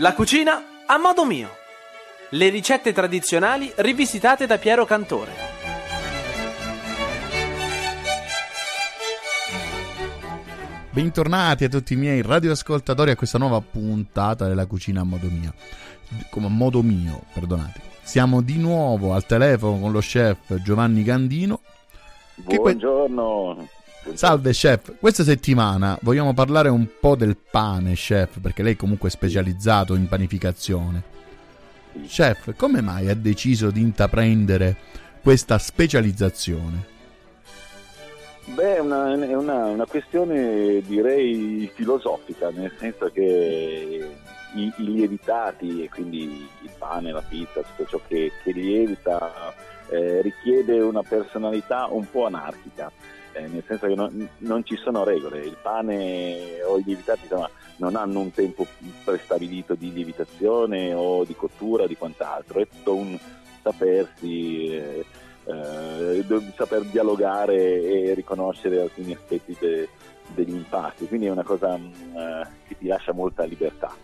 La cucina a modo mio. Le ricette tradizionali rivisitate da Piero Cantore. Bentornati a tutti i miei radioascoltatori a questa nuova puntata della cucina a modo mio. Come a modo mio, perdonate. Siamo di nuovo al telefono con lo chef Giovanni Gandino. Buongiorno. Salve chef, questa settimana vogliamo parlare un po' del pane, chef, perché lei comunque è specializzato in panificazione. Chef, come mai ha deciso di intraprendere questa specializzazione? Beh, è una, una, una questione direi filosofica, nel senso che i, i, lievitati, e quindi il pane, la pizza, tutto ciò che, che lievita, eh, richiede una personalità un po' anarchica eh, nel senso che non, non, ci sono regole, il pane o i lievitati insomma, non hanno un tempo prestabilito di lievitazione o di cottura o di quant'altro, è tutto un sapersi, eh, eh, saper dialogare e riconoscere alcuni aspetti de, degli impasti, quindi è una cosa mh, mm, eh, che ti lascia molta libertà,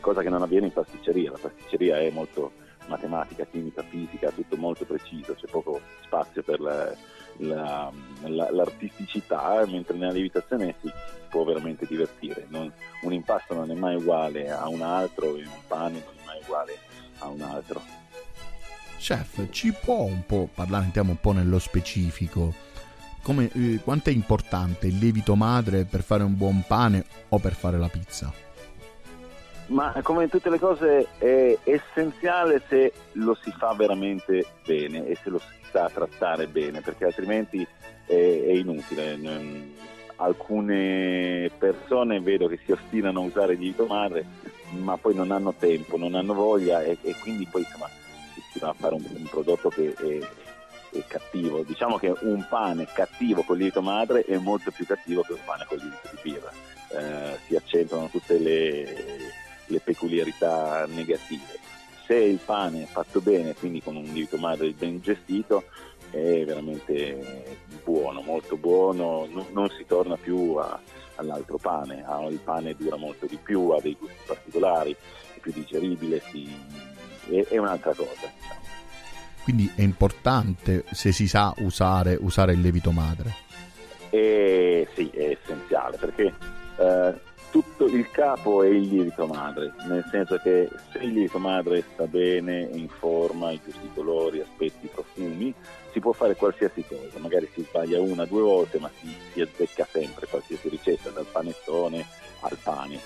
cosa che non avviene in pasticceria, la pasticceria è molto matematica, chimica, fisica, tutto molto preciso, c'è poco spazio per la, la, la, l'artisticità, mentre nella lievitazione si può veramente divertire. Non, un impasto non è mai uguale a un altro e un pane non è mai uguale a un altro. Chef, ci può un po' parlare, entriamo un po' nello specifico, come, eh, quanto è importante il lievito madre per fare un buon pane o per fare la pizza? Ma come in tutte le cose è essenziale se lo si fa veramente bene e se lo si sa trattare bene, perché altrimenti è, è inutile. Alcune persone vedo che si ostinano a usare il lievito madre, ma poi non hanno tempo, non hanno voglia e, e quindi poi insomma, si va a fare un, un prodotto che è, è, cattivo. Diciamo che un pane cattivo con il lievito madre è molto più cattivo che un pane con il lievito di birra. Eh, si accentuano tutte le le peculiarità negative. Se il pane è fatto bene, quindi con un lievito madre ben gestito, è veramente buono, molto buono, non, non si torna più a, all'altro pane, il pane dura molto di più, ha dei gusti particolari, è più digeribile, si, è, è, un'altra cosa. Diciamo. Quindi è importante se si sa usare, usare il lievito madre? Eh, sì, è essenziale perché eh, tutto il capo è il lievito madre, nel senso che se il lievito madre sta bene, in forma, i giusti colori, aspetti, profumi, si può fare qualsiasi cosa, magari si sbaglia una due volte, ma si, si azzecca sempre qualsiasi ricetta, dal panettone al pane.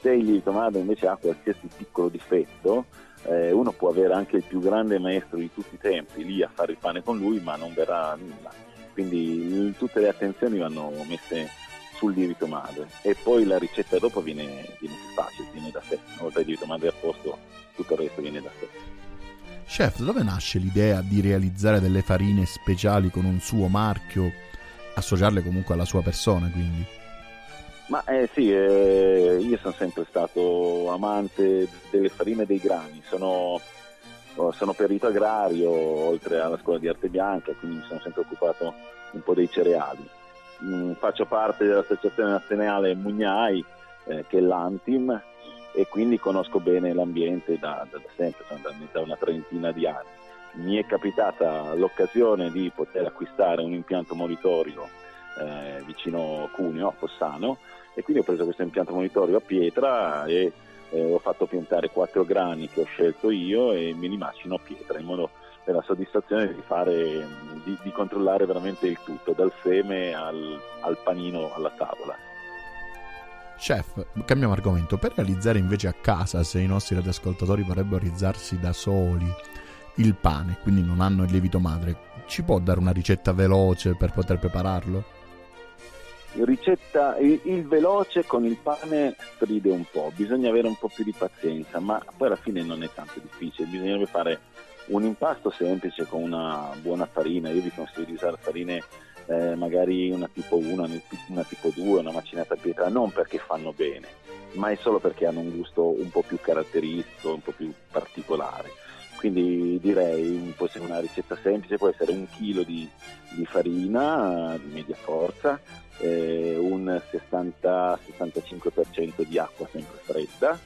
Se il lievito madre invece ha qualsiasi piccolo difetto, eh, uno può avere anche il più grande maestro di tutti i tempi lì a fare il pane con lui, ma non verrà nulla. Quindi tutte le attenzioni vanno messe sul lievito madre e poi la ricetta dopo viene, viene più facile, viene da sé. Una volta il lievito madre a posto, tutto il resto viene da sé. Chef, dove nasce l'idea di realizzare delle farine speciali con un suo marchio, associarle comunque alla sua persona, quindi? Ma eh, sì, eh, io sono sempre stato amante delle farine e dei grani, sono, sono perito agrario oltre alla scuola di arte bianca, quindi mi sono sempre occupato un po' dei cereali mh, mm, faccio parte dell'associazione nazionale Mugnai, eh, che è l'Antim, e quindi conosco bene l'ambiente da, da, da sempre, da, da una trentina di anni. Mi è capitata l'occasione di poter acquistare un impianto monitorio eh, vicino Cuneo, a Fossano, e quindi ho preso questo impianto monitorio a pietra e eh, ho fatto piantare quattro grani che ho scelto io e me li macino a pietra in modo e la soddisfazione di, fare, di, di controllare veramente il tutto, dal seme al, al panino alla tavola. Chef, cambiamo argomento. Per realizzare invece a casa, se i nostri radioascoltatori vorrebbero realizzarsi da soli il pane, quindi non hanno il lievito madre, ci può dare una ricetta veloce per poter prepararlo? Ricetta, il, il, veloce con il pane stride un po', bisogna avere un po' più di pazienza, ma poi alla fine non è tanto difficile, bisognerebbe fare un impasto semplice con una buona farina, io vi consiglio di usare farine eh, magari una tipo 1, una tipo 2, una macinata a pietra, non perché fanno bene, ma è solo perché hanno un gusto un po' più caratteristico, un po' più particolare. Quindi direi, può essere una ricetta semplice, può essere un chilo di, di farina di media forza, eh, un 60-65% di acqua sempre fredda,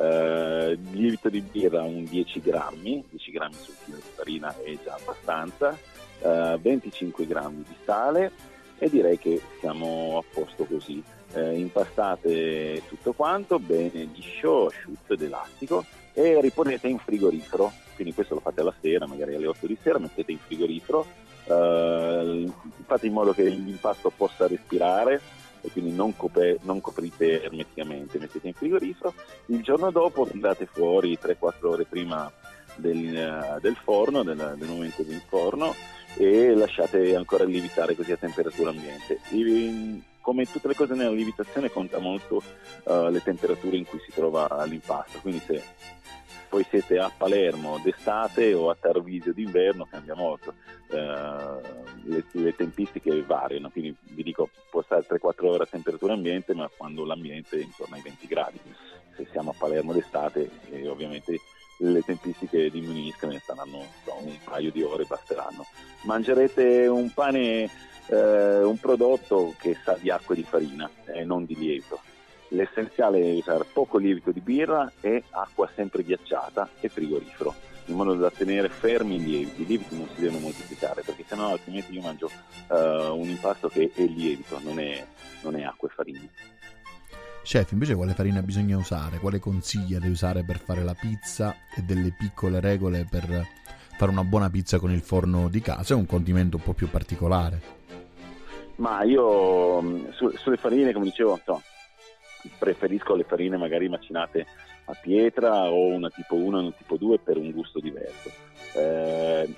Uh, lievito di birra un 10 grammi, 10 grammi sul chilo di farina è già abbastanza, uh, 25 grammi di sale e direi che siamo a posto così. Uh, impastate tutto quanto bene liscio, asciutto ed elastico e riponete in frigorifero, quindi questo lo fate alla sera, magari alle 8 di sera, mettete in frigorifero, fate in modo che l'impasto possa respirare e quindi non, copre, non, coprite ermeticamente, mettete in frigorifero, il giorno dopo tirate fuori 3-4 ore prima del, eh, del forno, del, del, momento del forno e lasciate ancora lievitare così a temperatura ambiente. E, come tutte le cose nella lievitazione conta molto uh, le temperature in cui si trova l'impasto, quindi se poi siete a Palermo d'estate o a Tarvisio d'inverno cambia molto, eh, le, le, tempistiche variano, quindi vi dico può stare 3-4 ore a temperatura ambiente ma quando l'ambiente è intorno ai 20 gradi, se siamo a Palermo d'estate eh, ovviamente le tempistiche diminuiscono e saranno so, un paio di ore basteranno. Mangerete un pane, eh, un prodotto che sa di acqua e di farina e non di lievito L'essenziale è usare poco lievito di birra e acqua sempre ghiacciata e frigorifero, in modo da tenere fermi i lieviti. I lieviti non si devono moltiplicare perché sennò altrimenti io mangio uh, un impasto che è lievito, non è, non è acqua e farina. Chef, invece quale farina bisogna usare? Quale consiglia di usare per fare la pizza e delle piccole regole per fare una buona pizza con il forno di casa? È un condimento un po' più particolare. Ma io mm, su, sulle farine, come dicevo, no, preferisco le farine magari macinate a pietra o una tipo 1 e una tipo 2 per un gusto diverso. Eh,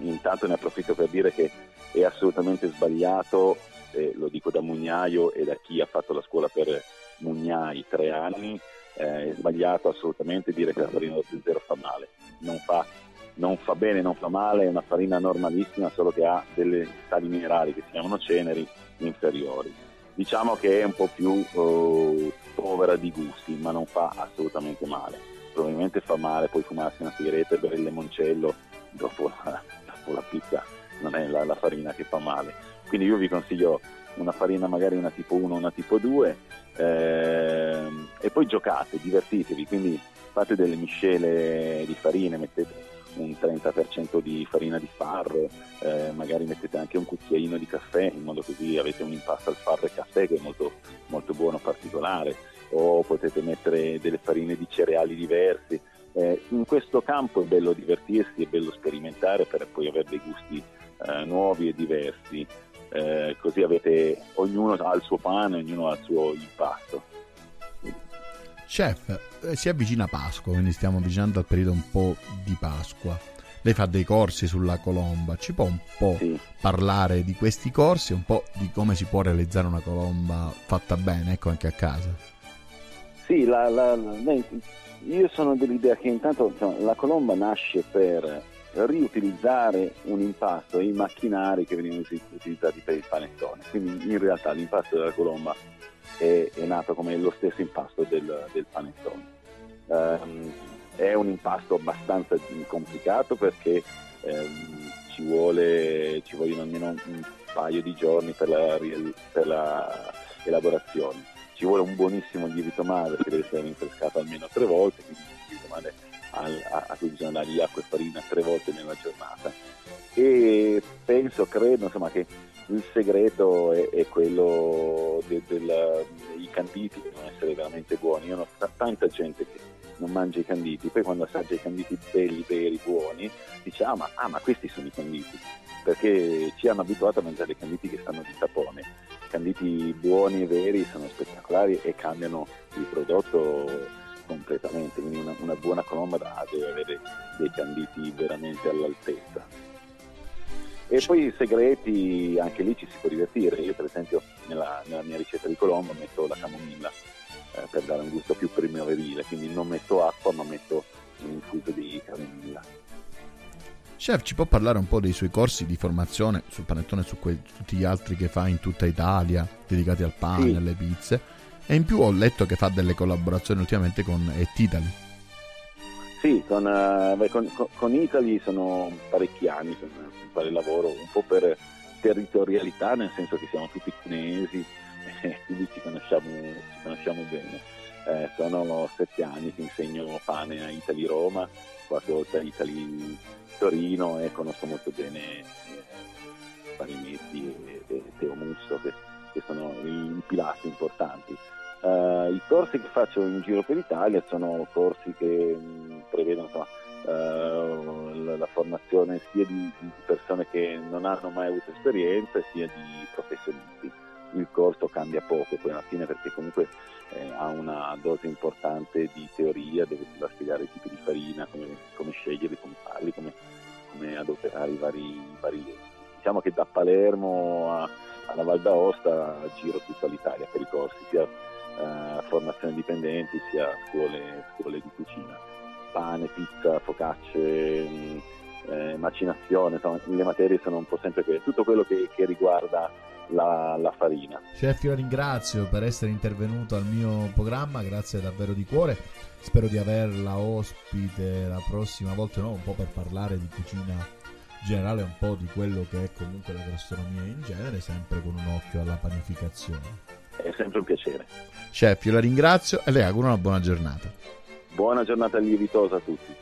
intanto ne approfitto per dire che è assolutamente sbagliato, eh, lo dico da mugnaio e da chi ha fatto la scuola per mugnai tre anni, eh, è sbagliato assolutamente dire che la farina da zero fa male. Non fa, non fa bene, non fa male, è una farina normalissima, solo che ha delle sali minerali che si chiamano ceneri inferiori diciamo che è un po' più uh, povera di gusti, ma non fa assolutamente male. Probabilmente fa male poi fumarsi una sigaretta e bere il limoncello dopo la, dopo la pizza, non è la, la, farina che fa male. Quindi io vi consiglio una farina magari una tipo 1 una tipo 2 ehm, e poi giocate, divertitevi, quindi fate delle miscele di farine, mettete un 30% di farina di farro, eh, magari mettete anche un cucchiaino di caffè in modo così avete un impasto al farro e caffè che è molto, molto buono, particolare, o potete mettere delle farine di cereali diversi. Eh, in questo campo è bello divertirsi, è bello sperimentare per poi avere dei gusti eh, nuovi e diversi, eh, così avete, ognuno ha il suo pane, ognuno ha il suo impasto. Chef, eh, si avvicina Pasqua, quindi stiamo avvicinando al periodo un po' di Pasqua. Lei fa dei corsi sulla colomba, ci può un po' sì. parlare di questi corsi, un po' di come si può realizzare una colomba fatta bene, ecco anche a casa? Sì, la, la, la, io sono dell'idea che intanto la colomba nasce per riutilizzare un impasto e i macchinari che venivano utilizzati per il panettone. Quindi in realtà l'impasto della colomba è, è nato come lo stesso impasto del, del panettone. Um, è un impasto abbastanza complicato perché um, ci, vuole, ci, vogliono almeno un paio di giorni per la, per la elaborazione. Ci vuole un buonissimo lievito madre che deve essere rinfrescato almeno tre volte, quindi un lievito madre a, a, cui bisogna dargli acqua e farina tre volte nella giornata. E penso, credo insomma, che il segreto è, è quello dei canditi devono essere veramente buoni. Io ho t- tanta gente che non mangia i canditi, poi quando assaggia i canditi belli, veri, buoni, dice ah ma, ah, ma questi sono i canditi, perché ci hanno abituato a mangiare i canditi che stanno di sapone. I canditi buoni e veri sono spettacolari e cambiano il prodotto completamente, quindi una, una buona colomba deve avere dei canditi veramente all'altezza. E poi i segreti, anche lì ci si può divertire. Io per esempio nella, nella mia ricetta di colombo metto la camomilla eh, per dare un gusto più primaverile, quindi non metto acqua ma metto un infuso di camomilla. Chef, ci può parlare un po' dei suoi corsi di formazione sul panettone e su quei, tutti gli altri che fa in tutta Italia, dedicati al pane, sì. alle pizze? E in più ho letto che fa delle collaborazioni ultimamente con Et Italy. Sì, con, uh, con, con, Italy sono parecchi anni che fare il lavoro, un po' per territorialità, nel senso che siamo tutti cinesi quindi ci conosciamo, ci conosciamo bene. Eh, sono sette anni che insegno pane a Italy Roma, qualche volta a Italy Torino e conosco molto bene eh, e, e Teo Musso che, che sono i pilastri importanti. Uh, I corsi che faccio in giro per l'Italia sono corsi che mh, prevedono insomma, uh, la, la, formazione sia di, di, persone che non hanno mai avuto esperienza sia di professionisti. Il corso cambia poco poi alla fine perché comunque eh, ha una dose importante di teoria dove si va a spiegare i tipi di farina, come, come sceglierli, come farli, come, come adoperare i vari, i vari Diciamo che da Palermo a, alla Val d'Aosta giro tutta l'Italia per i corsi, sia eh, formazione dipendenti sia scuole, scuole, di cucina. Pane, pizza, focacce, mm, eh, macinazione, insomma, le materie sono un po' sempre che, tutto quello che, che riguarda la, la, farina. Chef, io ringrazio per essere intervenuto al mio programma, grazie davvero di cuore. Spero di averla ospite la prossima volta, no? un po' per parlare di cucina generale, un po' di quello che è comunque la gastronomia in genere, sempre con un occhio alla panificazione è sempre un piacere. Chef, io la ringrazio e le auguro una buona giornata. Buona giornata lievitosa a tutti.